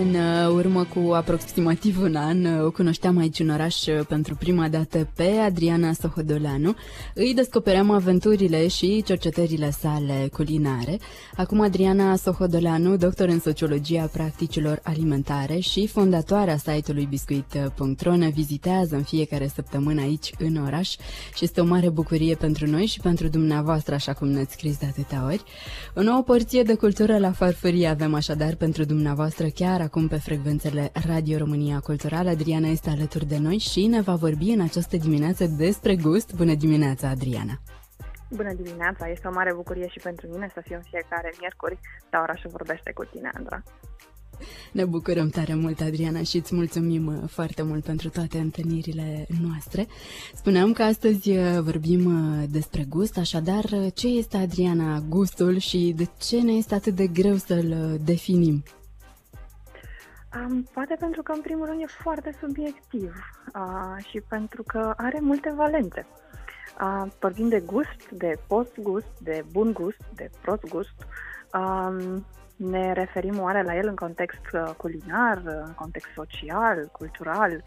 În uh, urmă cu aproximativ un an uh, o cunoșteam aici în oraș uh, pentru prima dată pe Adriana Sohodoleanu. Îi descopeream aventurile și cercetările sale culinare. Acum Adriana Sohodoleanu, doctor în sociologia practicilor alimentare și fondatoarea site-ului biscuit.ro ne vizitează în fiecare săptămână aici în oraș și este o mare bucurie pentru noi și pentru dumneavoastră, așa cum ne-ați scris de atâtea ori. O nouă porție de cultură la farfurie avem așadar pentru dumneavoastră chiar acum pe frecvențele Radio România Cultural. Adriana este alături de noi și ne va vorbi în această dimineață despre gust. Bună dimineața, Adriana! Bună dimineața! Este o mare bucurie și pentru mine să fiu în fiecare miercuri la orașul vorbește cu tine, Andra. Ne bucurăm tare mult, Adriana, și îți mulțumim uh, foarte mult pentru toate întâlnirile noastre. Spuneam că astăzi uh, vorbim uh, despre gust, așadar, ce este, Adriana, gustul și de ce ne este atât de greu să-l definim? Um, poate pentru că, în primul rând, e foarte subiectiv uh, și pentru că are multe valențe. Uh, vorbim de gust, de post-gust, de bun gust, de prost gust. Um, ne referim oare la el în context uh, culinar, în context social, cultural.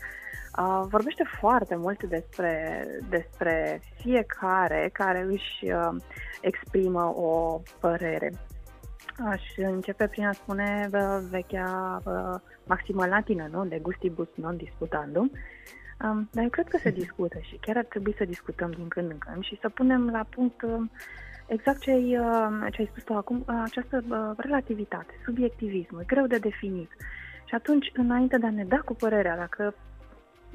Uh, vorbește foarte mult despre, despre fiecare care își uh, exprimă o părere. Aș începe prin a spune bă, vechea bă, maximă latină, nu? De gustibus non disputandum. Um, dar eu cred că se discută și chiar ar trebui să discutăm din când în când și să punem la punct um, exact ce ai, uh, ce ai spus tu acum, uh, această uh, relativitate, subiectivism, e greu de definit. Și atunci, înainte de a ne da cu părerea dacă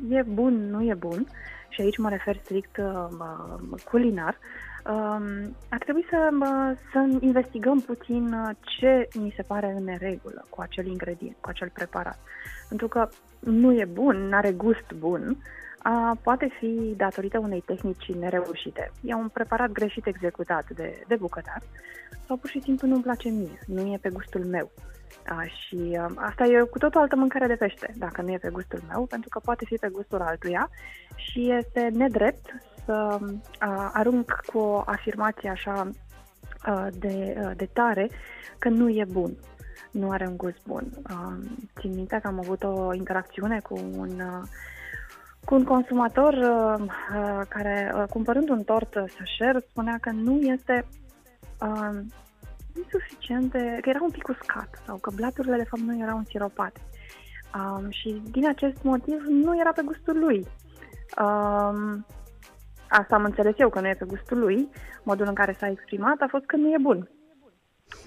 e bun, nu e bun, și aici mă refer strict uh, culinar, um, ar trebui să, uh, să investigăm puțin uh, ce mi se pare în neregulă cu acel ingredient, cu acel preparat. Pentru că nu e bun, nu are gust bun, uh, poate fi datorită unei tehnici nereușite. E un preparat greșit executat de, de bucătar sau pur și simplu nu-mi place mie, nu e pe gustul meu. A, și uh, asta e cu tot o altă mâncare de pește, dacă nu e pe gustul meu, pentru că poate fi pe gustul altuia și este nedrept să uh, arunc cu o afirmație așa uh, de, uh, de tare că nu e bun, nu are un gust bun. Uh, țin minte că am avut o interacțiune cu un, uh, cu un consumator uh, uh, care, uh, cumpărând un tort Sacher, spunea că nu este uh, insuficiente, că era un pic uscat sau că blaturile de fapt nu erau însiropate. Um, și din acest motiv nu era pe gustul lui. Um, asta am înțeles eu că nu e pe gustul lui. Modul în care s-a exprimat a fost că nu e bun.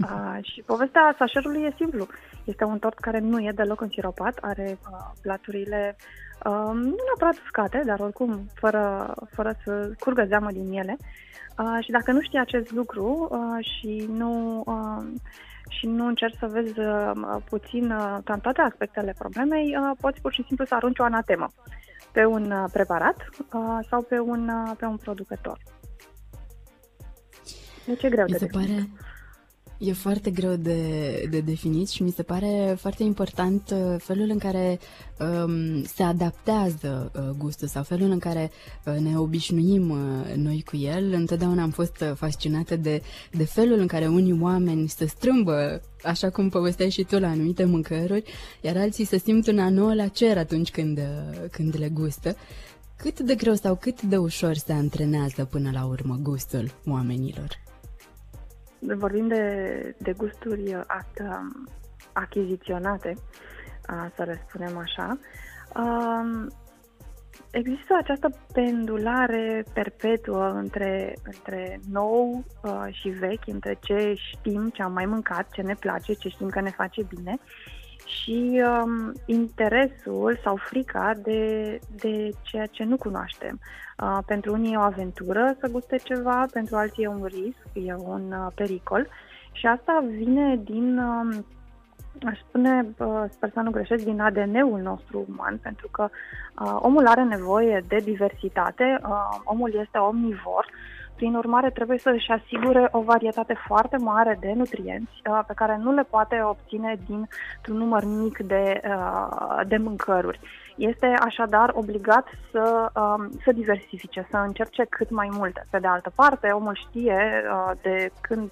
Uh, și povestea sașerului e simplu. Este un tort care nu e deloc însiropat, are uh, platurile uh, nu neapărat uscate, dar oricum fără, fără să curgă zeamă din ele. Uh, și dacă nu știi acest lucru uh, și nu uh, și nu încerci să vezi uh, puțin uh, toate aspectele problemei, uh, poți pur și simplu să arunci o anatemă pe un uh, preparat uh, sau pe un, uh, pe un producător. Deci e greu Mi de se pare, E foarte greu de, de definit și mi se pare foarte important uh, felul în care um, se adaptează uh, gustul sau felul în care uh, ne obișnuim uh, noi cu el. Întotdeauna am fost uh, fascinată de, de felul în care unii oameni se strâmbă, așa cum povesteai și tu, la anumite mâncăruri, iar alții se simt un anou la cer atunci când, uh, când le gustă. Cât de greu sau cât de ușor se antrenează până la urmă gustul oamenilor? Vorbim de, de gusturi asta achiziționate, să le spunem așa, există această pendulare perpetuă între, între nou și vechi, între ce știm, ce am mai mâncat, ce ne place, ce știm că ne face bine și um, interesul sau frica de, de ceea ce nu cunoaștem. Uh, pentru unii e o aventură să guste ceva, pentru alții e un risc, e un uh, pericol și asta vine din, uh, aș spune, uh, sper să nu greșesc, din ADN-ul nostru uman, pentru că uh, omul are nevoie de diversitate, uh, omul este omnivor, Prin urmare, trebuie să își asigure o varietate foarte mare de nutrienți uh, pe care nu le poate obține dintr-un număr mic de, uh, de mâncăruri. Este așadar obligat să, um, să diversifice, să încerce cât mai multe. Pe de altă parte, omul știe de când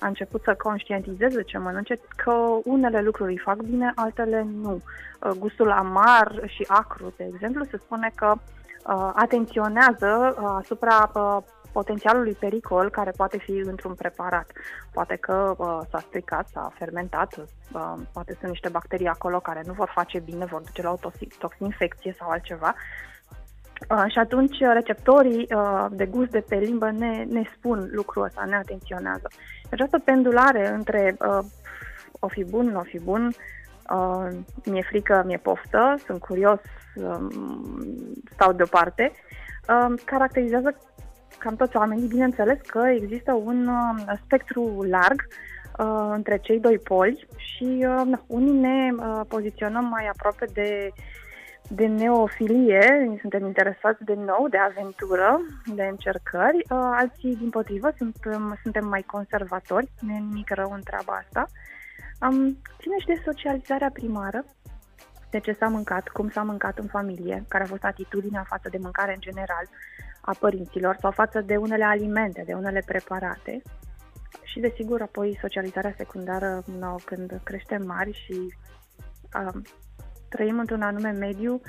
a început să conștientizeze ce mănânce, că unele lucruri îi fac bine, altele nu. Gustul amar și acru, de exemplu, se spune că uh, atenționează uh, asupra uh, potențialului pericol care poate fi într-un preparat. Poate că uh, s-a stricat, s-a fermentat, uh, poate sunt niște bacterii acolo care nu vor face bine, vor duce la o toxinfecție sau altceva. Uh, și atunci receptorii uh, de gust de pe limbă ne, ne spun lucrul ăsta, ne atenționează. Această pendulare între uh, o fi bun, nu o fi bun, uh, mi-e frică, mi-e poftă, sunt curios, um, stau deoparte, um, caracterizează cam toți oamenii, bineînțeles că există un uh, spectru larg uh, între cei doi poli și uh, unii ne uh, poziționăm mai aproape de, de neofilie, suntem interesați de nou, de aventură, de încercări, uh, alții, din potrivă, suntem, suntem mai conservatori, nu e nimic rău în treaba asta. Um, ține și de socializarea primară, de ce s-a mâncat, cum s-a mâncat în familie, care a fost atitudinea față de mâncare în general a părinților sau față de unele alimente, de unele preparate. Și, desigur, apoi socializarea secundară nou, când creștem mari și uh, trăim într-un anume mediu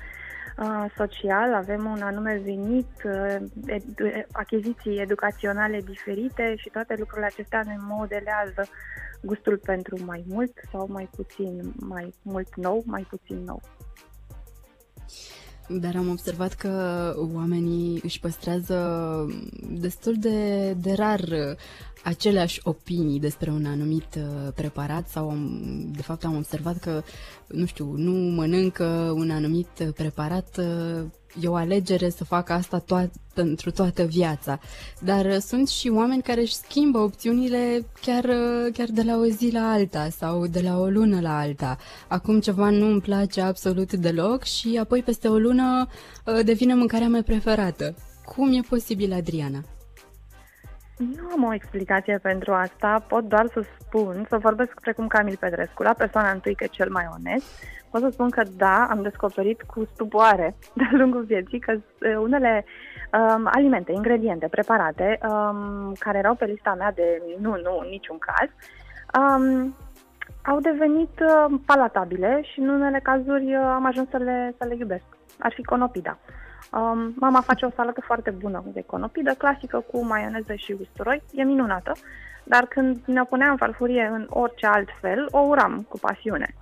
uh, social, avem un anume venit, uh, edu- achiziții educaționale diferite și toate lucrurile acestea ne modelează gustul pentru mai mult sau mai puțin, mai mult nou, mai puțin nou. Dar am observat că oamenii își păstrează destul de, de rar aceleași opinii despre un anumit uh, preparat sau, de fapt, am observat că, nu știu, nu mănâncă un anumit preparat uh, e o alegere să facă asta to- pentru toată viața. Dar uh, sunt și oameni care își schimbă opțiunile chiar, uh, chiar de la o zi la alta sau de la o lună la alta. Acum ceva nu îmi place absolut deloc și apoi peste o lună uh, devine mâncarea mea preferată. Cum e posibil, Adriana? Nu am o explicație pentru asta, pot doar să spun, să vorbesc precum Camil Petrescu, la persoana întâi că cel mai onest, pot să spun că da, am descoperit cu stupoare de-a lungul vieții că unele um, alimente, ingrediente, preparate, um, care erau pe lista mea de nu, nu, în niciun caz, um, au devenit uh, palatabile și în unele cazuri uh, am ajuns să le, să le iubesc. Ar fi conopida. Um, mama face o salată foarte bună de conopidă, clasică cu maioneză și usturoi, e minunată, dar când ne puneam farfurie în orice alt fel, o uram cu pasiune.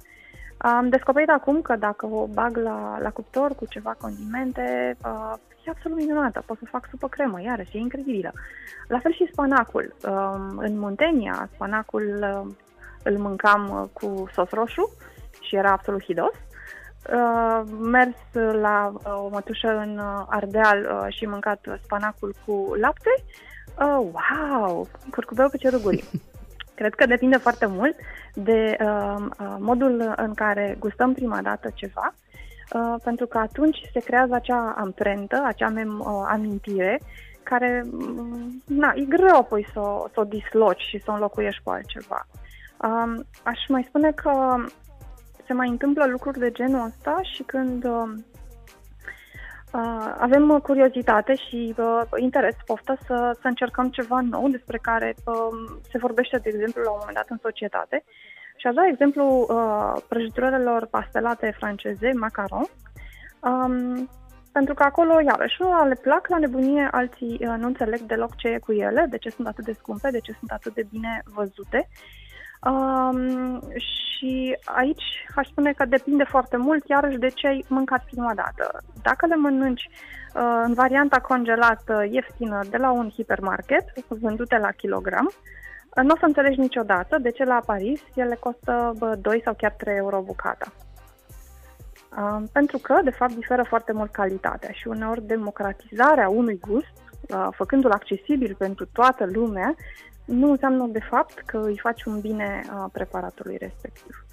Am descoperit acum că dacă o bag la, la cuptor cu ceva condimente, uh, e absolut minunată. Pot să fac supă cremă, iarăși, e incredibilă. La fel și spanacul. Um, în Muntenia, spanacul uh, îl mâncam uh, cu sos roșu și era absolut hidos. Uh, mers la uh, o mătușă în uh, Ardeal uh, și mâncat spanacul cu lapte. Uh, wow! Curcubeu pe ceruguri. Cred că depinde foarte mult de uh, uh, modul în care gustăm prima dată ceva, uh, pentru că atunci se creează acea amprentă, acea mem- uh, amintire, care mm, na, e greu apoi să, să o disloci și să o înlocuiești cu altceva. Uh, aș mai spune că se mai întâmplă lucruri de genul ăsta și când uh, Uh, avem uh, curiozitate și uh, interes, poftă să, să încercăm ceva nou despre care uh, se vorbește, de exemplu, la un moment dat în societate. Și aș da exemplu uh, prăjiturilor pastelate franceze, macaron, um, pentru că acolo, iarăși, le plac la nebunie, alții uh, nu înțeleg deloc ce e cu ele, de ce sunt atât de scumpe, de ce sunt atât de bine văzute. Um, și aici aș spune că depinde foarte mult iarăși de ce ai mâncat prima dată. Dacă le mănânci uh, în varianta congelată ieftină de la un hipermarket, vândute la kilogram, uh, nu o să înțelegi niciodată de ce la Paris ele costă bă, 2 sau chiar 3 euro bucata. Uh, pentru că, de fapt, diferă foarte mult calitatea și uneori democratizarea unui gust, uh, făcându-l accesibil pentru toată lumea, nu înseamnă de fapt că îi faci un bine a preparatului respectiv.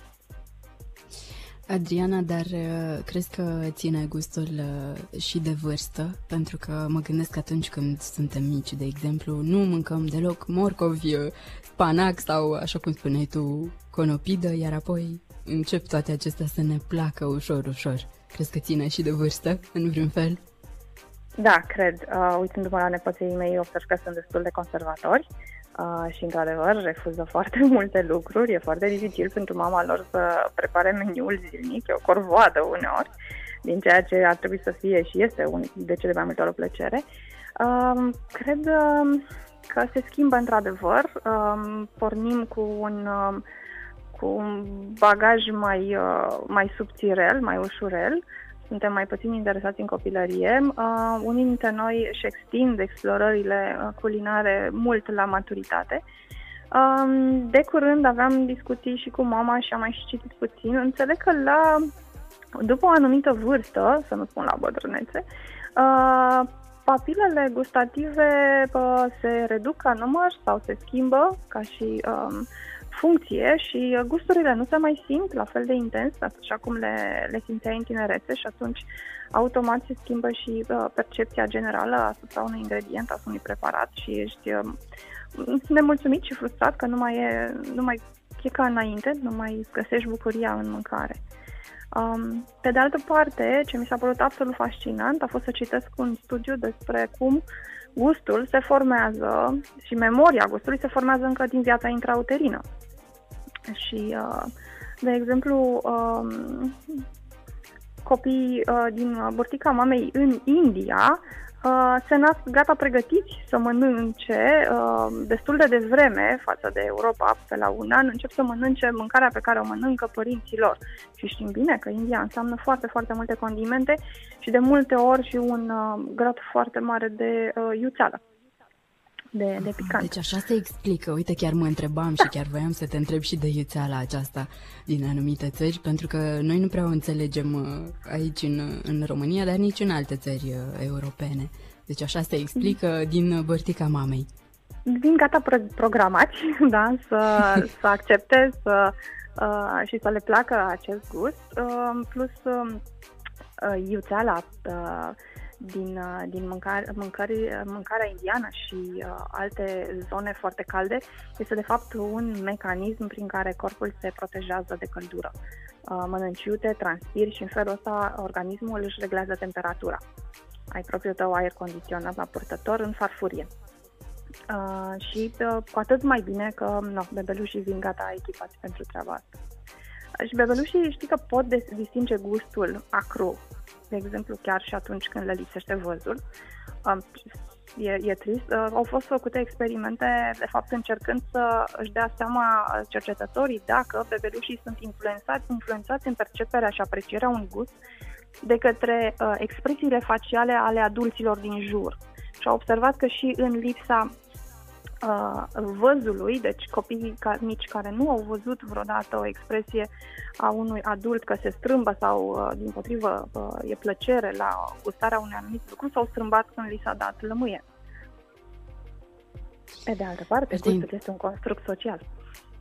Adriana, dar uh, crezi că ține gustul uh, și de vârstă? Pentru că mă gândesc că atunci când suntem mici, de exemplu, nu mâncăm deloc morcovi, uh, spanac sau, așa cum spuneai tu, conopidă, iar apoi încep toate acestea să ne placă ușor, ușor. Crezi că ține și de vârstă, în vreun fel? Da, cred. Uh, uitându-mă la nepoții mei, observ că sunt destul de conservatori uh, și, într-adevăr, refuză foarte multe lucruri. E foarte dificil pentru mama lor să prepare meniul zilnic, e o corvoadă uneori, din ceea ce ar trebui să fie și este un, de cele mai multe ori o plăcere. Uh, cred uh, că se schimbă într-adevăr. Uh, pornim cu un... Uh, cu un bagaj mai, uh, mai subțirel, mai ușurel, suntem mai puțin interesați în copilărie. Uh, unii dintre noi își extind explorările uh, culinare mult la maturitate. Uh, de curând aveam discuții și cu mama și am mai și citit puțin. Înțeleg că la, după o anumită vârstă, să nu spun la bătrânețe, uh, papilele gustative uh, se reduc ca număr sau se schimbă ca și uh, funcție și uh, gusturile nu se mai simt la fel de intens, așa cum le, le simțeai în tinerețe și atunci automat se schimbă și uh, percepția generală asupra unui ingredient, asupra unui preparat și ești uh, nemulțumit și frustrat că nu mai e, nu mai e ca înainte, nu mai găsești bucuria în mâncare. Um, pe de altă parte, ce mi s-a părut absolut fascinant a fost să citesc un studiu despre cum gustul se formează și memoria gustului se formează încă din viața intrauterină. Și, uh, de exemplu, um, copiii uh, din burtica mamei în India uh, se nasc gata pregătiți să mănânce destul de devreme față de Europa, pe la un an, încep să mănânce mâncarea pe care o mănâncă părinții lor. Și știm bine că India înseamnă foarte, foarte multe condimente și de multe ori și un grad foarte mare de iuțeală de, de picant. Deci așa se explică. Uite, chiar mă întrebam și chiar voiam să te întreb și de iuțeala aceasta din anumite țări, pentru că noi nu prea o înțelegem uh, aici în, în România, dar nici în alte țări uh, europene. Deci așa se explică din bărtica mamei. Din gata pro- programați, da, să, să accepte să, uh, și să le placă acest gust, uh, plus uh, uh iuțeala uh, din, uh, din mâncare, mâncări, uh, mâncarea indiană și uh, alte zone foarte calde este de fapt un mecanism prin care corpul se protejează de căldură. Uh, mănânci iute, transpiri și în felul ăsta organismul își reglează temperatura. Ai propriul tău aer condiționat la purtător în farfurie. Uh, și uh, cu atât mai bine că no, bebelușii vin gata echipați pentru treaba asta. Și bebelușii știi că pot distinge gustul acru de exemplu, chiar și atunci când le lipsește văzul. E, e trist. Uh, au fost făcute experimente, de fapt, încercând să își dea seama cercetătorii dacă bebelușii sunt influențați, influențați în perceperea și aprecierea unui gust de către uh, expresiile faciale ale adulților din jur. Și au observat că și în lipsa uh, văzului, deci copiii ca, mici care nu au văzut vreodată o expresie a unui adult că se strâmbă sau, uh, din potrivă, uh, e plăcere la gustarea unui anumit lucru, s-au strâmbat când li s-a dat lămâie. Pe de altă parte, gustul este un construct social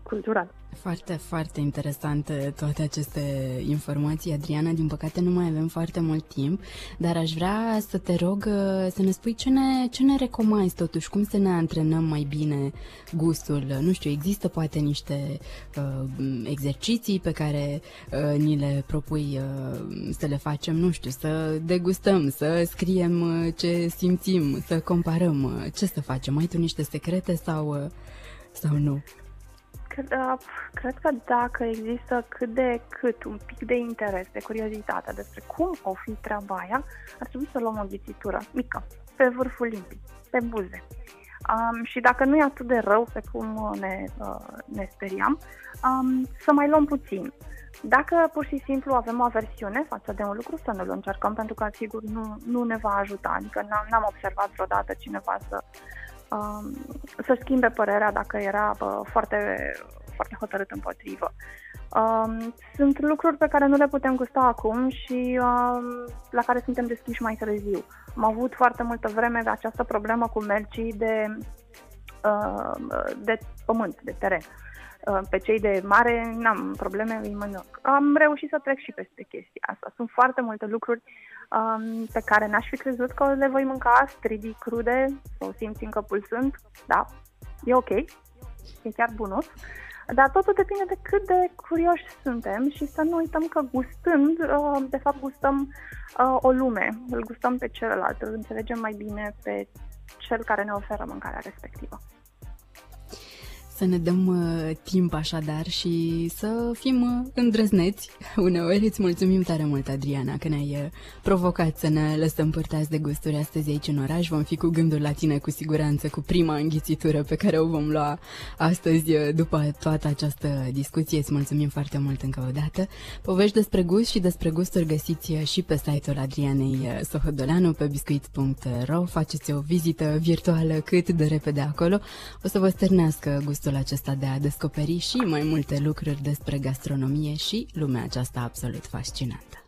cultural. Foarte, foarte interesante toate aceste informații, Adriana. Din păcate nu mai avem foarte mult timp, dar aș vrea să te rog uh, să ne spui ce ne, ce ne recomanzi totuși, cum să ne antrenăm mai bine gustul. Nu știu, există poate niște uh, exerciții pe care uh, ni le propui uh, să le facem, nu știu, să degustăm, să scriem uh, ce simțim, să comparăm. Uh, ce să facem? Ai tu niște secrete sau, uh, sau nu? Cred, uh, cred că dacă există cât de cât un pic de interes, de curiozitate despre cum o fi treaba aia, ar trebui să luăm o ghițitură mică, pe vârful limpii, pe buze. Um, și dacă nu e atât de rău pe cum ne, uh, ne speriam, um, să mai luăm puțin. Dacă pur și simplu avem o aversiune față de un lucru, să nu-l încercăm, pentru că, sigur, nu, nu ne va ajuta. Adică n-am, n-am observat vreodată cineva să Um, să schimbe părerea dacă era foarte, foarte hotărât împotrivă. Um, sunt lucruri pe care nu le putem gusta acum și um, la care suntem deschiși mai târziu. Am avut foarte multă vreme această problemă cu melcii de de pământ, de teren. Pe cei de mare n-am probleme, îi mănânc. Am reușit să trec și peste chestia asta. Sunt foarte multe lucruri um, pe care n-aș fi crezut că le voi mânca stridii crude sau simți încă pulsând. Da, e ok, e chiar bunus. Dar totul depinde de cât de curioși suntem și să nu uităm că gustând, uh, de fapt gustăm uh, o lume, îl gustăm pe celălalt, îl înțelegem mai bine pe cel care ne oferă mâncarea respectivă. Să ne dăm uh, timp așadar și să fim uh, îndrăzneți. Uneori îți mulțumim tare mult, Adriana, că ne-ai uh, provocat să ne lăsăm părtați de gusturi astăzi aici în oraș. Vom fi cu gândul la tine cu siguranță, cu prima înghițitură pe care o vom lua astăzi uh, după toată această discuție. Îți mulțumim foarte mult încă o dată. Povești despre gust și despre gusturi găsiți uh, și pe site-ul Adrianei uh, Sohodoleanu pe biscuit.ro. Faceți o vizită virtuală cât de repede acolo. O să vă stârnească gustul gustul acesta de a descoperi și mai multe lucruri despre gastronomie și lumea aceasta absolut fascinantă.